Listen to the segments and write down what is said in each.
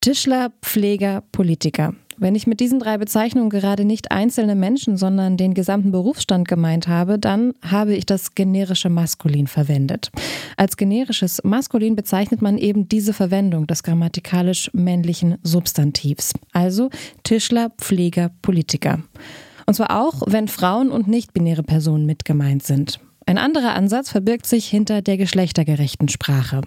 Tischler, Pfleger, Politiker. Wenn ich mit diesen drei Bezeichnungen gerade nicht einzelne Menschen, sondern den gesamten Berufsstand gemeint habe, dann habe ich das generische Maskulin verwendet. Als generisches Maskulin bezeichnet man eben diese Verwendung des grammatikalisch männlichen Substantivs, also Tischler, Pfleger, Politiker. Und zwar auch, wenn Frauen und nicht-binäre Personen mit gemeint sind. Ein anderer Ansatz verbirgt sich hinter der geschlechtergerechten Sprache.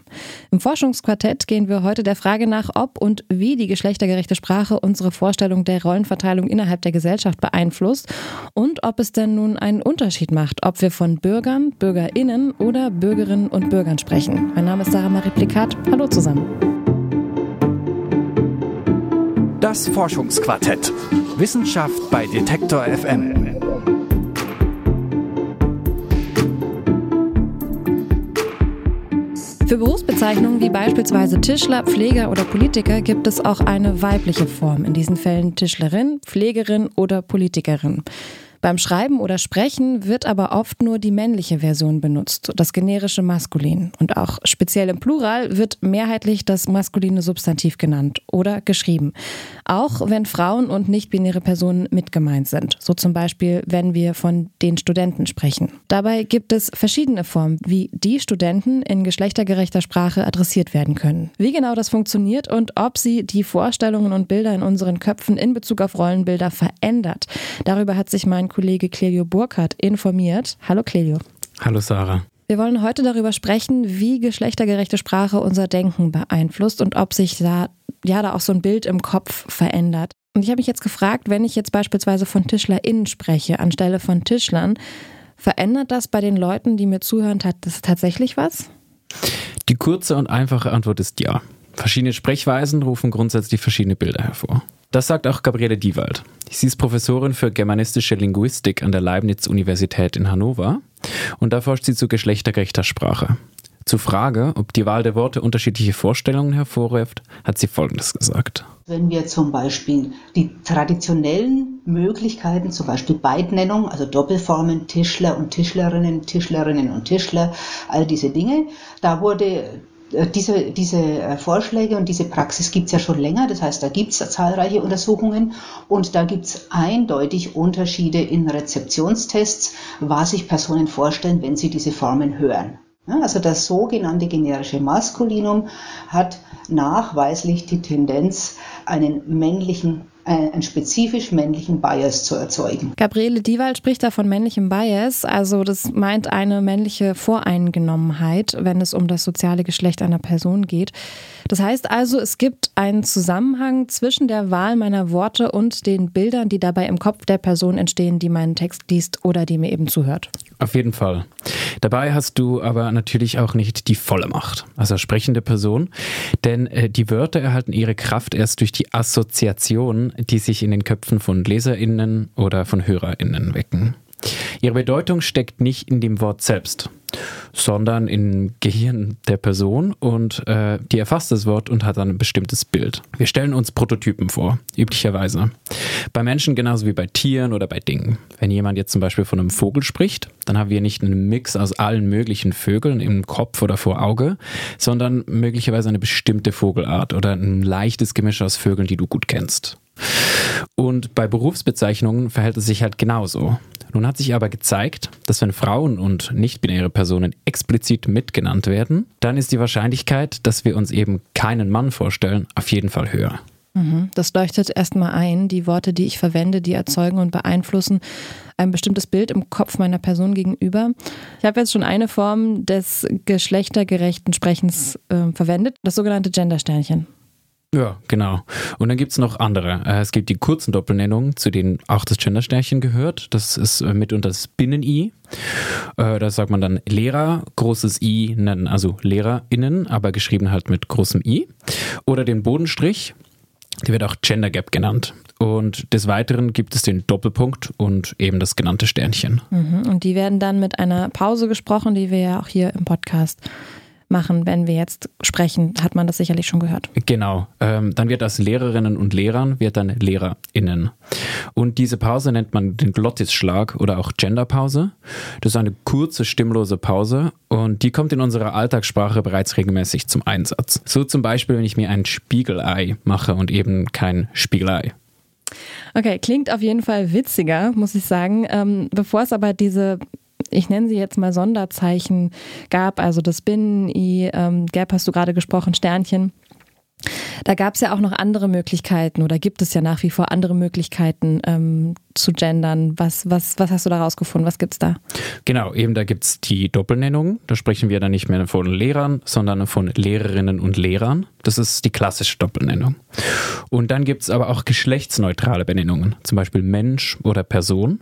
Im Forschungsquartett gehen wir heute der Frage nach, ob und wie die geschlechtergerechte Sprache unsere Vorstellung der Rollenverteilung innerhalb der Gesellschaft beeinflusst und ob es denn nun einen Unterschied macht, ob wir von Bürgern, Bürgerinnen oder Bürgerinnen und Bürgern sprechen. Mein Name ist Sarah Marie Plikat. Hallo zusammen. Das Forschungsquartett. Wissenschaft bei Detektor FM. Für Berufsbezeichnungen wie beispielsweise Tischler, Pfleger oder Politiker gibt es auch eine weibliche Form, in diesen Fällen Tischlerin, Pflegerin oder Politikerin. Beim Schreiben oder Sprechen wird aber oft nur die männliche Version benutzt, das generische Maskulin. Und auch speziell im Plural wird mehrheitlich das maskuline Substantiv genannt oder geschrieben. Auch wenn Frauen und nicht-binäre Personen mit gemeint sind. So zum Beispiel, wenn wir von den Studenten sprechen. Dabei gibt es verschiedene Formen, wie die Studenten in geschlechtergerechter Sprache adressiert werden können. Wie genau das funktioniert und ob sie die Vorstellungen und Bilder in unseren Köpfen in Bezug auf Rollenbilder verändert. Darüber hat sich mein Kollege Clelio Burkhardt informiert. Hallo Clelio. Hallo Sarah. Wir wollen heute darüber sprechen, wie geschlechtergerechte Sprache unser Denken beeinflusst und ob sich da, ja, da auch so ein Bild im Kopf verändert. Und ich habe mich jetzt gefragt, wenn ich jetzt beispielsweise von TischlerInnen spreche, anstelle von Tischlern, verändert das bei den Leuten, die mir zuhören, das tatsächlich was? Die kurze und einfache Antwort ist ja. Verschiedene Sprechweisen rufen grundsätzlich verschiedene Bilder hervor. Das sagt auch Gabriele Diewald. Sie ist Professorin für germanistische Linguistik an der Leibniz-Universität in Hannover und da forscht sie zu geschlechtergerechter Sprache. Zur Frage, ob die Wahl der Worte unterschiedliche Vorstellungen hervorruft, hat sie Folgendes gesagt. Wenn wir zum Beispiel die traditionellen Möglichkeiten, zum Beispiel Beidnennung, also Doppelformen Tischler und Tischlerinnen, Tischlerinnen und Tischler, all diese Dinge, da wurde diese, diese äh, Vorschläge und diese Praxis gibt es ja schon länger. Das heißt, da gibt es zahlreiche Untersuchungen und da gibt es eindeutig Unterschiede in Rezeptionstests, was sich Personen vorstellen, wenn sie diese Formen hören. Also das sogenannte generische Maskulinum hat nachweislich die Tendenz, einen männlichen einen spezifisch männlichen Bias zu erzeugen. Gabriele Diewald spricht da von männlichem Bias, also das meint eine männliche Voreingenommenheit, wenn es um das soziale Geschlecht einer Person geht. Das heißt also, es gibt einen Zusammenhang zwischen der Wahl meiner Worte und den Bildern, die dabei im Kopf der Person entstehen, die meinen Text liest oder die mir eben zuhört. Auf jeden Fall. Dabei hast du aber natürlich auch nicht die volle Macht, also sprechende Person, denn äh, die Wörter erhalten ihre Kraft erst durch die Assoziation, die sich in den Köpfen von Leserinnen oder von Hörerinnen wecken. Ihre Bedeutung steckt nicht in dem Wort selbst, sondern im Gehirn der Person und äh, die erfasst das Wort und hat dann ein bestimmtes Bild. Wir stellen uns Prototypen vor, üblicherweise. Bei Menschen genauso wie bei Tieren oder bei Dingen. Wenn jemand jetzt zum Beispiel von einem Vogel spricht, dann haben wir nicht einen Mix aus allen möglichen Vögeln im Kopf oder vor Auge, sondern möglicherweise eine bestimmte Vogelart oder ein leichtes Gemisch aus Vögeln, die du gut kennst. Und bei Berufsbezeichnungen verhält es sich halt genauso. Nun hat sich aber gezeigt, dass wenn Frauen und nicht-binäre Personen explizit mitgenannt werden, dann ist die Wahrscheinlichkeit, dass wir uns eben keinen Mann vorstellen, auf jeden Fall höher. Mhm. Das leuchtet erstmal ein. Die Worte, die ich verwende, die erzeugen und beeinflussen ein bestimmtes Bild im Kopf meiner Person gegenüber. Ich habe jetzt schon eine Form des geschlechtergerechten Sprechens äh, verwendet, das sogenannte Gendersternchen. Ja, genau. Und dann gibt es noch andere. Äh, es gibt die kurzen Doppelnennungen, zu denen auch das Gendersternchen gehört. Das ist äh, mitunter das Binnen-I. Äh, da sagt man dann Lehrer, großes I, also LehrerInnen, aber geschrieben halt mit großem I. Oder den Bodenstrich, der wird auch Gender Gap genannt. Und des Weiteren gibt es den Doppelpunkt und eben das genannte Sternchen. Mhm. Und die werden dann mit einer Pause gesprochen, die wir ja auch hier im Podcast machen, wenn wir jetzt sprechen, hat man das sicherlich schon gehört. Genau. Ähm, dann wird aus Lehrerinnen und Lehrern wird dann LehrerInnen. Und diese Pause nennt man den Glottisschlag oder auch Genderpause. Das ist eine kurze, stimmlose Pause und die kommt in unserer Alltagssprache bereits regelmäßig zum Einsatz. So zum Beispiel, wenn ich mir ein Spiegelei mache und eben kein Spiegelei. Okay, klingt auf jeden Fall witziger, muss ich sagen. Ähm, bevor es aber diese ich nenne sie jetzt mal Sonderzeichen gab, also das Binnen, I, ähm, Gap hast du gerade gesprochen, Sternchen. Da gab es ja auch noch andere Möglichkeiten oder gibt es ja nach wie vor andere Möglichkeiten ähm, zu gendern. Was, was, was hast du da rausgefunden? Was gibt es da? Genau, eben da gibt es die Doppelnennung. Da sprechen wir dann nicht mehr von Lehrern, sondern von Lehrerinnen und Lehrern. Das ist die klassische Doppelnennung. Und dann gibt es aber auch geschlechtsneutrale Benennungen, zum Beispiel Mensch oder Person.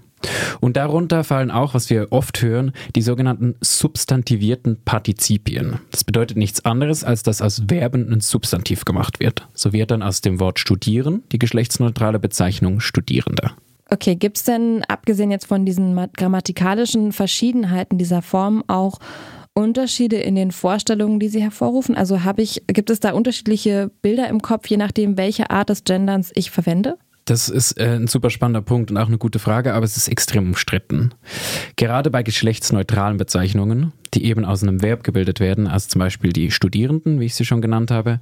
Und darunter fallen auch, was wir oft hören, die sogenannten substantivierten Partizipien. Das bedeutet nichts anderes, als dass aus Verben ein Substantiv gemacht wird. So wird dann aus dem Wort studieren die geschlechtsneutrale Bezeichnung Studierender. Okay, gibt es denn, abgesehen jetzt von diesen grammatikalischen Verschiedenheiten dieser Form, auch Unterschiede in den Vorstellungen, die sie hervorrufen? Also habe ich, gibt es da unterschiedliche Bilder im Kopf, je nachdem, welche Art des Genderns ich verwende? Das ist äh, ein super spannender Punkt und auch eine gute Frage, aber es ist extrem umstritten. Gerade bei geschlechtsneutralen Bezeichnungen, die eben aus einem Verb gebildet werden, also zum Beispiel die Studierenden, wie ich sie schon genannt habe,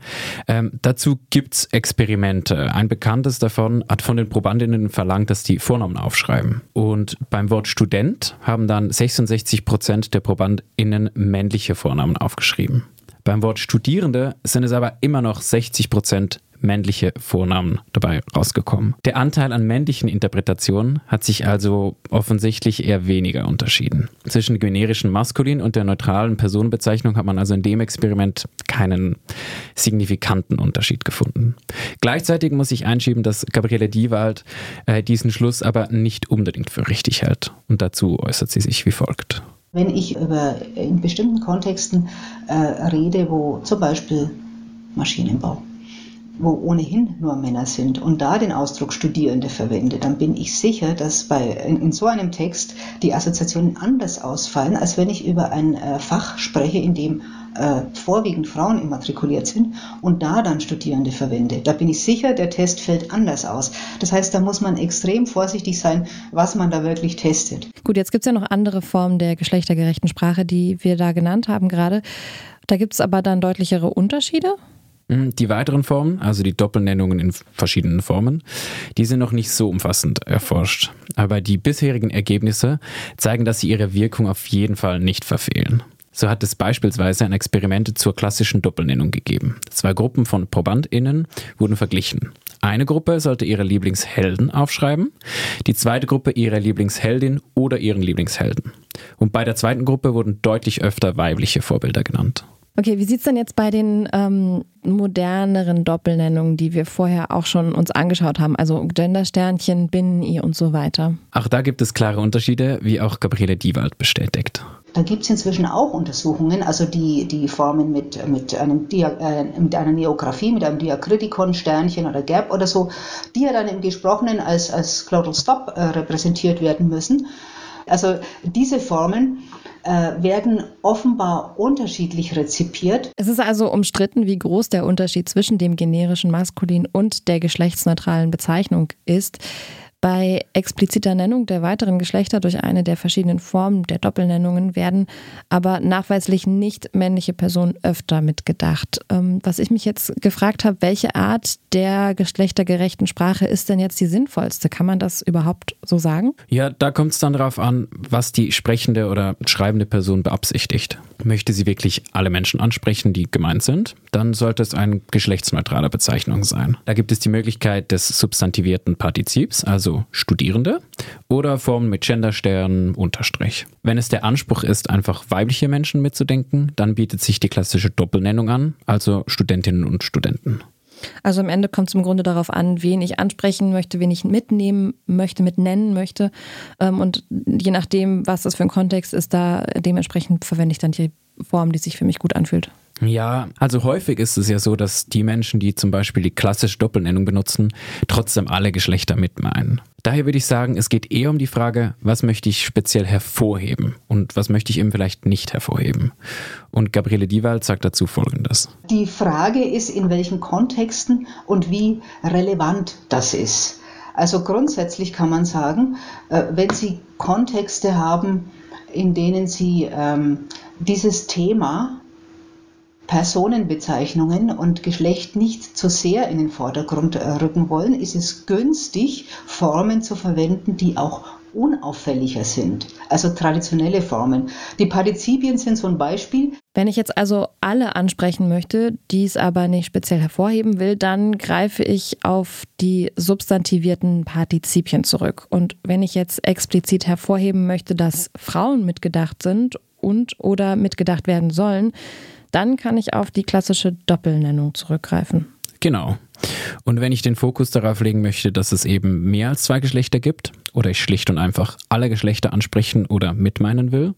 ähm, dazu gibt's Experimente. Ein bekanntes davon hat von den Probandinnen verlangt, dass die Vornamen aufschreiben. Und beim Wort Student haben dann 66 Prozent der Probandinnen männliche Vornamen aufgeschrieben. Beim Wort Studierende sind es aber immer noch 60 Prozent männliche Vornamen dabei rausgekommen. Der Anteil an männlichen Interpretationen hat sich also offensichtlich eher weniger unterschieden. Zwischen generischen Maskulin und der neutralen Personenbezeichnung hat man also in dem Experiment keinen signifikanten Unterschied gefunden. Gleichzeitig muss ich einschieben, dass Gabriele Diewald äh, diesen Schluss aber nicht unbedingt für richtig hält. Und dazu äußert sie sich wie folgt. Wenn ich über in bestimmten Kontexten äh, rede, wo zum Beispiel Maschinenbau, wo ohnehin nur Männer sind und da den Ausdruck Studierende verwende, dann bin ich sicher, dass bei, in, in so einem Text die Assoziationen anders ausfallen, als wenn ich über ein äh, Fach spreche, in dem äh, vorwiegend Frauen immatrikuliert sind und da dann Studierende verwende. Da bin ich sicher, der Test fällt anders aus. Das heißt, da muss man extrem vorsichtig sein, was man da wirklich testet. Gut, jetzt gibt es ja noch andere Formen der geschlechtergerechten Sprache, die wir da genannt haben gerade. Da gibt es aber dann deutlichere Unterschiede. Hm, die weiteren Formen, also die Doppelnennungen in verschiedenen Formen, die sind noch nicht so umfassend erforscht. Aber die bisherigen Ergebnisse zeigen, dass sie ihre Wirkung auf jeden Fall nicht verfehlen. So hat es beispielsweise ein Experiment zur klassischen Doppelnennung gegeben. Zwei Gruppen von ProbandInnen wurden verglichen. Eine Gruppe sollte ihre Lieblingshelden aufschreiben, die zweite Gruppe ihre Lieblingsheldin oder ihren Lieblingshelden. Und bei der zweiten Gruppe wurden deutlich öfter weibliche Vorbilder genannt. Okay, wie sieht es denn jetzt bei den ähm, moderneren Doppelnennungen, die wir vorher auch schon uns angeschaut haben, also Gendersternchen, Binnen-I und so weiter? Auch da gibt es klare Unterschiede, wie auch Gabriele Diewald bestätigt. Da gibt es inzwischen auch Untersuchungen, also die, die Formen mit, mit, einem Dia, äh, mit einer Neographie, mit einem Diakritikon, Sternchen oder Gap oder so, die ja dann im Gesprochenen als, als Glottal Stop äh, repräsentiert werden müssen. Also diese Formen äh, werden offenbar unterschiedlich rezipiert. Es ist also umstritten, wie groß der Unterschied zwischen dem generischen Maskulin und der geschlechtsneutralen Bezeichnung ist. Bei expliziter Nennung der weiteren Geschlechter durch eine der verschiedenen Formen der Doppelnennungen werden aber nachweislich nicht männliche Personen öfter mitgedacht. Ähm, was ich mich jetzt gefragt habe, welche Art der geschlechtergerechten Sprache ist denn jetzt die sinnvollste? Kann man das überhaupt so sagen? Ja, da kommt es dann darauf an, was die sprechende oder schreibende Person beabsichtigt. Möchte sie wirklich alle Menschen ansprechen, die gemeint sind, dann sollte es eine geschlechtsneutrale Bezeichnung sein. Da gibt es die Möglichkeit des substantivierten Partizips, also Studierende, oder Formen mit Genderstern, Unterstrich. Wenn es der Anspruch ist, einfach weibliche Menschen mitzudenken, dann bietet sich die klassische Doppelnennung an, also Studentinnen und Studenten. Also am Ende kommt es im Grunde darauf an, wen ich ansprechen möchte, wen ich mitnehmen möchte, mitnennen möchte. Ähm, und je nachdem, was das für ein Kontext ist, da dementsprechend verwende ich dann die Form, die sich für mich gut anfühlt. Ja, also häufig ist es ja so, dass die Menschen, die zum Beispiel die klassische Doppelnennung benutzen, trotzdem alle Geschlechter mitmeinen. Daher würde ich sagen, es geht eher um die Frage, was möchte ich speziell hervorheben und was möchte ich eben vielleicht nicht hervorheben. Und Gabriele Diewald sagt dazu Folgendes. Die Frage ist, in welchen Kontexten und wie relevant das ist. Also grundsätzlich kann man sagen, äh, wenn Sie Kontexte haben, in denen Sie ähm, dieses Thema Personenbezeichnungen und Geschlecht nicht zu sehr in den Vordergrund äh, rücken wollen, ist es günstig, Formen zu verwenden, die auch unauffälliger sind, also traditionelle Formen. Die Partizipien sind so ein Beispiel. Wenn ich jetzt also alle ansprechen möchte, dies aber nicht speziell hervorheben will, dann greife ich auf die substantivierten Partizipien zurück. Und wenn ich jetzt explizit hervorheben möchte, dass Frauen mitgedacht sind und oder mitgedacht werden sollen, dann kann ich auf die klassische Doppelnennung zurückgreifen. Genau. Und wenn ich den Fokus darauf legen möchte, dass es eben mehr als zwei Geschlechter gibt oder ich schlicht und einfach alle Geschlechter ansprechen oder mitmeinen will,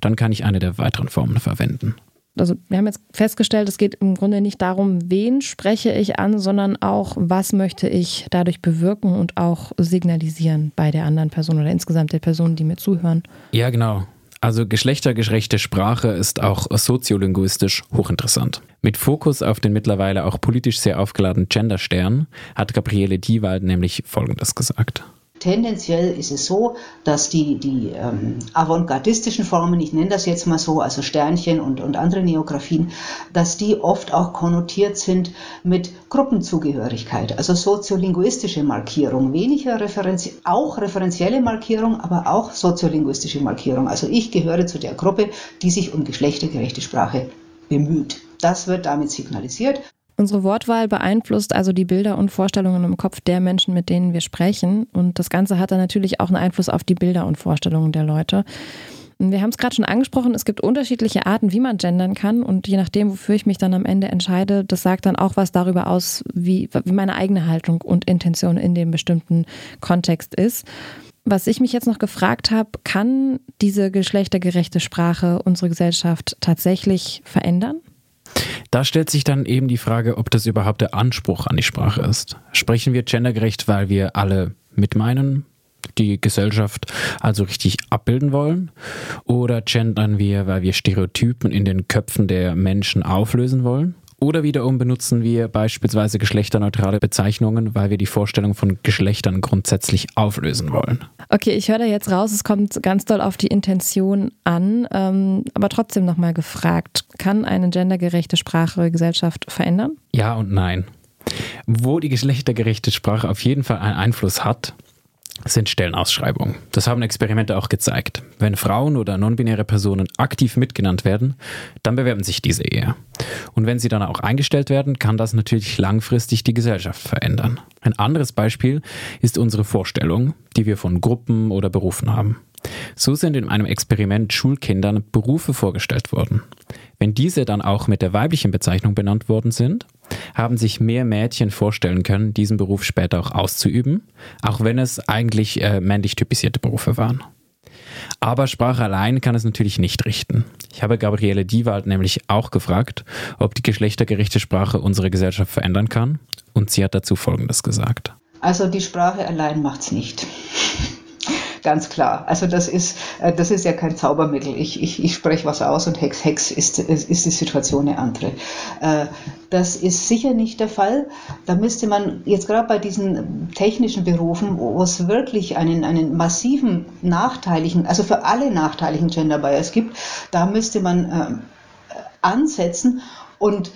dann kann ich eine der weiteren Formen verwenden. Also wir haben jetzt festgestellt, es geht im Grunde nicht darum, wen spreche ich an, sondern auch, was möchte ich dadurch bewirken und auch signalisieren bei der anderen Person oder insgesamt der Person, die mir zuhören. Ja, genau. Also geschlechtergerechte Sprache ist auch soziolinguistisch hochinteressant. Mit Fokus auf den mittlerweile auch politisch sehr aufgeladenen Genderstern hat Gabriele Diewald nämlich Folgendes gesagt. Tendenziell ist es so, dass die, die ähm, avantgardistischen Formen, ich nenne das jetzt mal so, also Sternchen und, und andere Neografien, dass die oft auch konnotiert sind mit Gruppenzugehörigkeit, also soziolinguistische Markierung, weniger Referenz, auch referenzielle Markierung, aber auch soziolinguistische Markierung. Also ich gehöre zu der Gruppe, die sich um geschlechtergerechte Sprache bemüht. Das wird damit signalisiert. Unsere Wortwahl beeinflusst also die Bilder und Vorstellungen im Kopf der Menschen, mit denen wir sprechen. Und das Ganze hat dann natürlich auch einen Einfluss auf die Bilder und Vorstellungen der Leute. Wir haben es gerade schon angesprochen, es gibt unterschiedliche Arten, wie man gendern kann. Und je nachdem, wofür ich mich dann am Ende entscheide, das sagt dann auch was darüber aus, wie, wie meine eigene Haltung und Intention in dem bestimmten Kontext ist. Was ich mich jetzt noch gefragt habe, kann diese geschlechtergerechte Sprache unsere Gesellschaft tatsächlich verändern? Da stellt sich dann eben die Frage, ob das überhaupt der Anspruch an die Sprache ist. Sprechen wir gendergerecht, weil wir alle mitmeinen, die Gesellschaft also richtig abbilden wollen? Oder gendern wir, weil wir Stereotypen in den Köpfen der Menschen auflösen wollen? Oder wiederum benutzen wir beispielsweise geschlechterneutrale Bezeichnungen, weil wir die Vorstellung von Geschlechtern grundsätzlich auflösen wollen. Okay, ich höre da jetzt raus, es kommt ganz doll auf die Intention an, ähm, aber trotzdem nochmal gefragt, kann eine gendergerechte Sprache Gesellschaft verändern? Ja und nein. Wo die geschlechtergerechte Sprache auf jeden Fall einen Einfluss hat, sind Stellenausschreibungen. Das haben Experimente auch gezeigt. Wenn Frauen oder non-binäre Personen aktiv mitgenannt werden, dann bewerben sich diese eher. Und wenn sie dann auch eingestellt werden, kann das natürlich langfristig die Gesellschaft verändern. Ein anderes Beispiel ist unsere Vorstellung, die wir von Gruppen oder Berufen haben. So sind in einem Experiment Schulkindern Berufe vorgestellt worden. Wenn diese dann auch mit der weiblichen Bezeichnung benannt worden sind, haben sich mehr Mädchen vorstellen können, diesen Beruf später auch auszuüben, auch wenn es eigentlich äh, männlich typisierte Berufe waren. Aber Sprache allein kann es natürlich nicht richten. Ich habe Gabriele Diewald nämlich auch gefragt, ob die geschlechtergerechte Sprache unsere Gesellschaft verändern kann, und sie hat dazu Folgendes gesagt. Also die Sprache allein macht es nicht ganz klar. Also das ist, äh, das ist ja kein Zaubermittel. Ich, ich, ich spreche was aus und Hex, Hex ist, ist die Situation eine andere. Äh, das ist sicher nicht der Fall. Da müsste man jetzt gerade bei diesen technischen Berufen, wo es wirklich einen, einen massiven nachteiligen, also für alle nachteiligen Gender Bias gibt, da müsste man äh, ansetzen und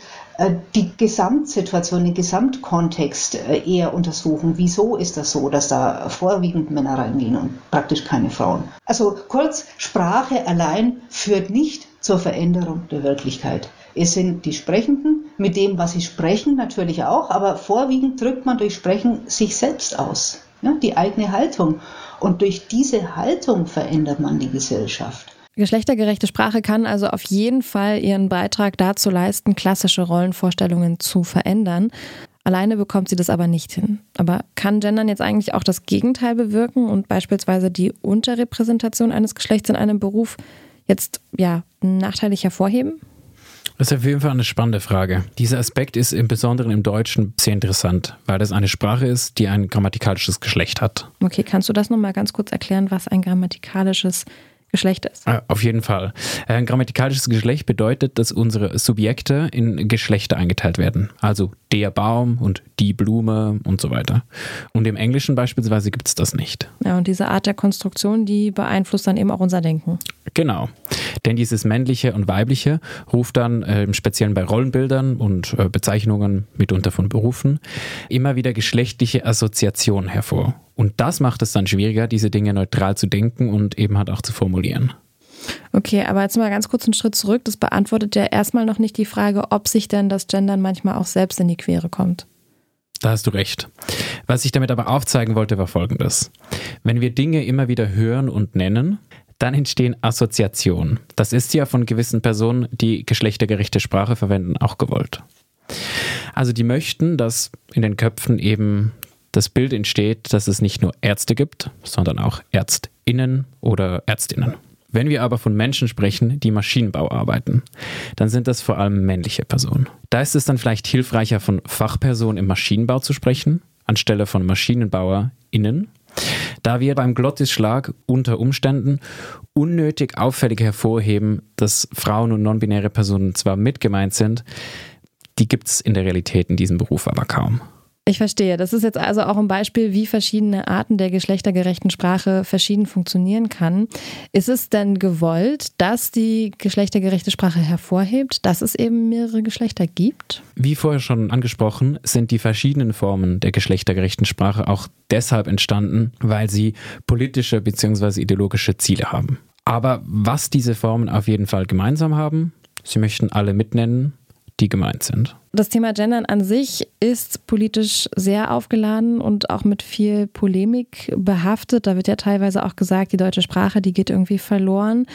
die Gesamtsituation, den Gesamtkontext äh, eher untersuchen. Wieso ist das so, dass da vorwiegend Männer reingehen und praktisch keine Frauen? Also kurz, Sprache allein führt nicht zur Veränderung der Wirklichkeit. Es sind die Sprechenden mit dem, was sie sprechen, natürlich auch, aber vorwiegend drückt man durch Sprechen sich selbst aus, ja, die eigene Haltung. Und durch diese Haltung verändert man die Gesellschaft. Geschlechtergerechte Sprache kann also auf jeden Fall ihren Beitrag dazu leisten, klassische Rollenvorstellungen zu verändern. Alleine bekommt sie das aber nicht hin. Aber kann Gendern jetzt eigentlich auch das Gegenteil bewirken und beispielsweise die Unterrepräsentation eines Geschlechts in einem Beruf jetzt ja nachteilig hervorheben? Das ist auf jeden Fall eine spannende Frage. Dieser Aspekt ist im Besonderen im Deutschen sehr interessant, weil das eine Sprache ist, die ein grammatikalisches Geschlecht hat. Okay, kannst du das nochmal ganz kurz erklären, was ein grammatikalisches Geschlecht ist. Ah, auf jeden Fall. Ein grammatikalisches Geschlecht bedeutet, dass unsere Subjekte in Geschlechter eingeteilt werden. Also der Baum und die Blume und so weiter. Und im Englischen beispielsweise gibt es das nicht. Ja, und diese Art der Konstruktion, die beeinflusst dann eben auch unser Denken. Genau. Denn dieses männliche und weibliche ruft dann äh, im Speziellen bei Rollenbildern und äh, Bezeichnungen mitunter von Berufen immer wieder geschlechtliche Assoziationen hervor. Und das macht es dann schwieriger, diese Dinge neutral zu denken und eben halt auch zu formulieren. Okay, aber jetzt mal ganz kurz einen Schritt zurück. Das beantwortet ja erstmal noch nicht die Frage, ob sich denn das Gendern manchmal auch selbst in die Quere kommt. Da hast du recht. Was ich damit aber aufzeigen wollte, war folgendes. Wenn wir Dinge immer wieder hören und nennen, dann entstehen Assoziationen. Das ist ja von gewissen Personen, die geschlechtergerechte Sprache verwenden, auch gewollt. Also die möchten, dass in den Köpfen eben das Bild entsteht, dass es nicht nur Ärzte gibt, sondern auch Ärztinnen oder Ärztinnen. Wenn wir aber von Menschen sprechen, die Maschinenbau arbeiten, dann sind das vor allem männliche Personen. Da ist es dann vielleicht hilfreicher, von Fachpersonen im Maschinenbau zu sprechen, anstelle von MaschinenbauerInnen, da wir beim Glottisschlag unter Umständen unnötig auffällig hervorheben, dass Frauen und non-binäre Personen zwar mitgemeint sind, die gibt es in der Realität in diesem Beruf aber kaum. Ich verstehe. Das ist jetzt also auch ein Beispiel, wie verschiedene Arten der geschlechtergerechten Sprache verschieden funktionieren kann. Ist es denn gewollt, dass die geschlechtergerechte Sprache hervorhebt, dass es eben mehrere Geschlechter gibt? Wie vorher schon angesprochen, sind die verschiedenen Formen der geschlechtergerechten Sprache auch deshalb entstanden, weil sie politische bzw. ideologische Ziele haben. Aber was diese Formen auf jeden Fall gemeinsam haben, sie möchten alle mitnennen die gemeint sind. Das Thema Gendern an sich ist politisch sehr aufgeladen und auch mit viel Polemik behaftet. Da wird ja teilweise auch gesagt, die deutsche Sprache, die geht irgendwie verloren.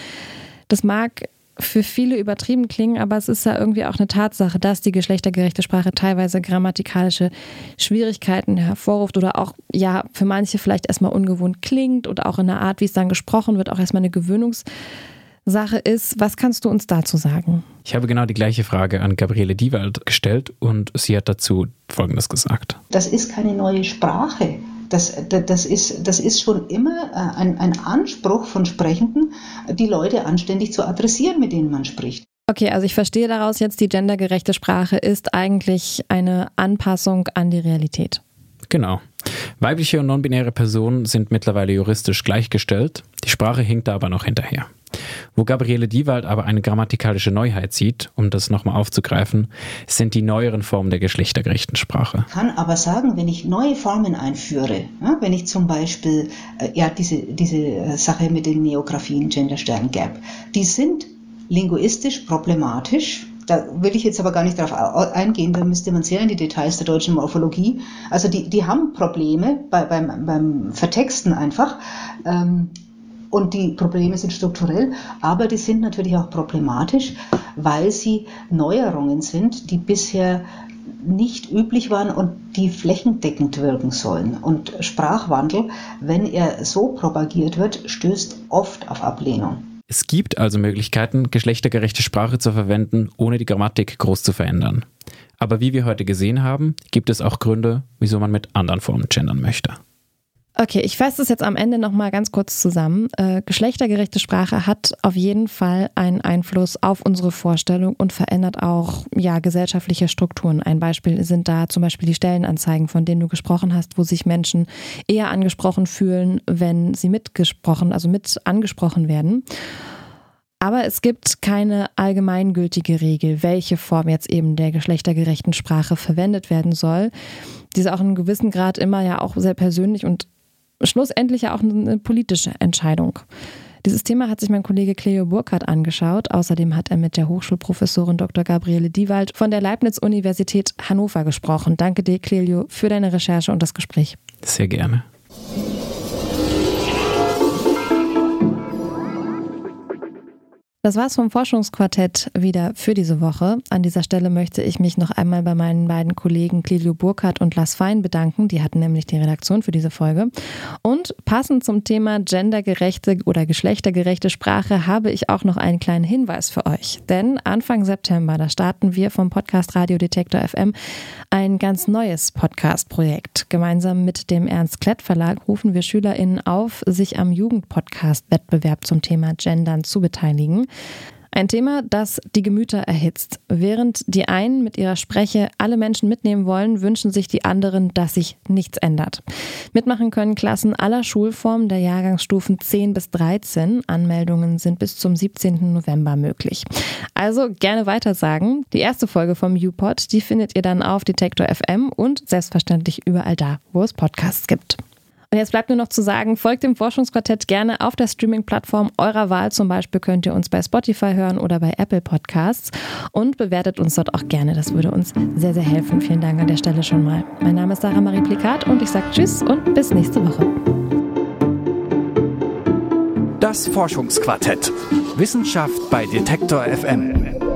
Das mag für viele übertrieben klingen, aber es ist ja irgendwie auch eine Tatsache, dass die geschlechtergerechte Sprache teilweise grammatikalische Schwierigkeiten hervorruft oder auch ja für manche vielleicht erstmal ungewohnt klingt oder auch in der Art, wie es dann gesprochen wird, auch erstmal eine Gewöhnungs- Sache ist. Was kannst du uns dazu sagen? Ich habe genau die gleiche Frage an Gabriele Diewald gestellt und sie hat dazu Folgendes gesagt. Das ist keine neue Sprache. Das, das, ist, das ist schon immer äh, ein, ein Anspruch von Sprechenden, die Leute anständig zu adressieren, mit denen man spricht. Okay, also ich verstehe daraus jetzt, die gendergerechte Sprache ist eigentlich eine Anpassung an die Realität. Genau. Weibliche und non-binäre Personen sind mittlerweile juristisch gleichgestellt. Die Sprache hinkt da aber noch hinterher. Wo Gabriele Diewald aber eine grammatikalische Neuheit sieht, um das nochmal aufzugreifen, sind die neueren Formen der geschlechtergerechten Sprache. Ich kann aber sagen, wenn ich neue Formen einführe, ja, wenn ich zum Beispiel, äh, ja, diese, diese äh, Sache mit den Neografien, Gender Stern Gap, die sind linguistisch problematisch, da will ich jetzt aber gar nicht darauf eingehen, da müsste man sehr in die Details der deutschen Morphologie. Also die, die haben Probleme bei, beim, beim Vertexten einfach. Ähm, und die Probleme sind strukturell, aber die sind natürlich auch problematisch, weil sie Neuerungen sind, die bisher nicht üblich waren und die flächendeckend wirken sollen. Und Sprachwandel, wenn er so propagiert wird, stößt oft auf Ablehnung. Es gibt also Möglichkeiten, geschlechtergerechte Sprache zu verwenden, ohne die Grammatik groß zu verändern. Aber wie wir heute gesehen haben, gibt es auch Gründe, wieso man mit anderen Formen gendern möchte. Okay, ich fasse das jetzt am Ende nochmal ganz kurz zusammen. Äh, geschlechtergerechte Sprache hat auf jeden Fall einen Einfluss auf unsere Vorstellung und verändert auch ja, gesellschaftliche Strukturen. Ein Beispiel sind da zum Beispiel die Stellenanzeigen, von denen du gesprochen hast, wo sich Menschen eher angesprochen fühlen, wenn sie mitgesprochen, also mit angesprochen werden. Aber es gibt keine allgemeingültige Regel, welche Form jetzt eben der geschlechtergerechten Sprache verwendet werden soll. Die ist auch in einem gewissen Grad immer ja auch sehr persönlich und schlussendlich ja auch eine politische Entscheidung. Dieses Thema hat sich mein Kollege Cleo Burkhardt angeschaut. Außerdem hat er mit der Hochschulprofessorin Dr. Gabriele Diewald von der Leibniz-Universität Hannover gesprochen. Danke dir, Cleo, für deine Recherche und das Gespräch. Sehr gerne. Das war's vom Forschungsquartett wieder für diese Woche. An dieser Stelle möchte ich mich noch einmal bei meinen beiden Kollegen Clilio Burkhardt und Lars Fein bedanken. Die hatten nämlich die Redaktion für diese Folge. Und passend zum Thema gendergerechte oder geschlechtergerechte Sprache habe ich auch noch einen kleinen Hinweis für euch. Denn Anfang September, da starten wir vom Podcast Radio Detektor FM ein ganz neues Podcast-Projekt. Gemeinsam mit dem Ernst Klett Verlag rufen wir SchülerInnen auf, sich am Jugendpodcast-Wettbewerb zum Thema Gendern zu beteiligen. Ein Thema, das die Gemüter erhitzt. Während die einen mit ihrer Spreche alle Menschen mitnehmen wollen, wünschen sich die anderen, dass sich nichts ändert. Mitmachen können Klassen aller Schulformen der Jahrgangsstufen 10 bis 13. Anmeldungen sind bis zum 17. November möglich. Also gerne weitersagen. Die erste Folge vom UPod, die findet ihr dann auf Detektor FM und selbstverständlich überall da, wo es Podcasts gibt. Und jetzt bleibt nur noch zu sagen, folgt dem Forschungsquartett gerne auf der Streaming-Plattform eurer Wahl. Zum Beispiel könnt ihr uns bei Spotify hören oder bei Apple Podcasts und bewertet uns dort auch gerne. Das würde uns sehr, sehr helfen. Vielen Dank an der Stelle schon mal. Mein Name ist Sarah Marie Plikat und ich sage Tschüss und bis nächste Woche. Das Forschungsquartett. Wissenschaft bei Detektor FM.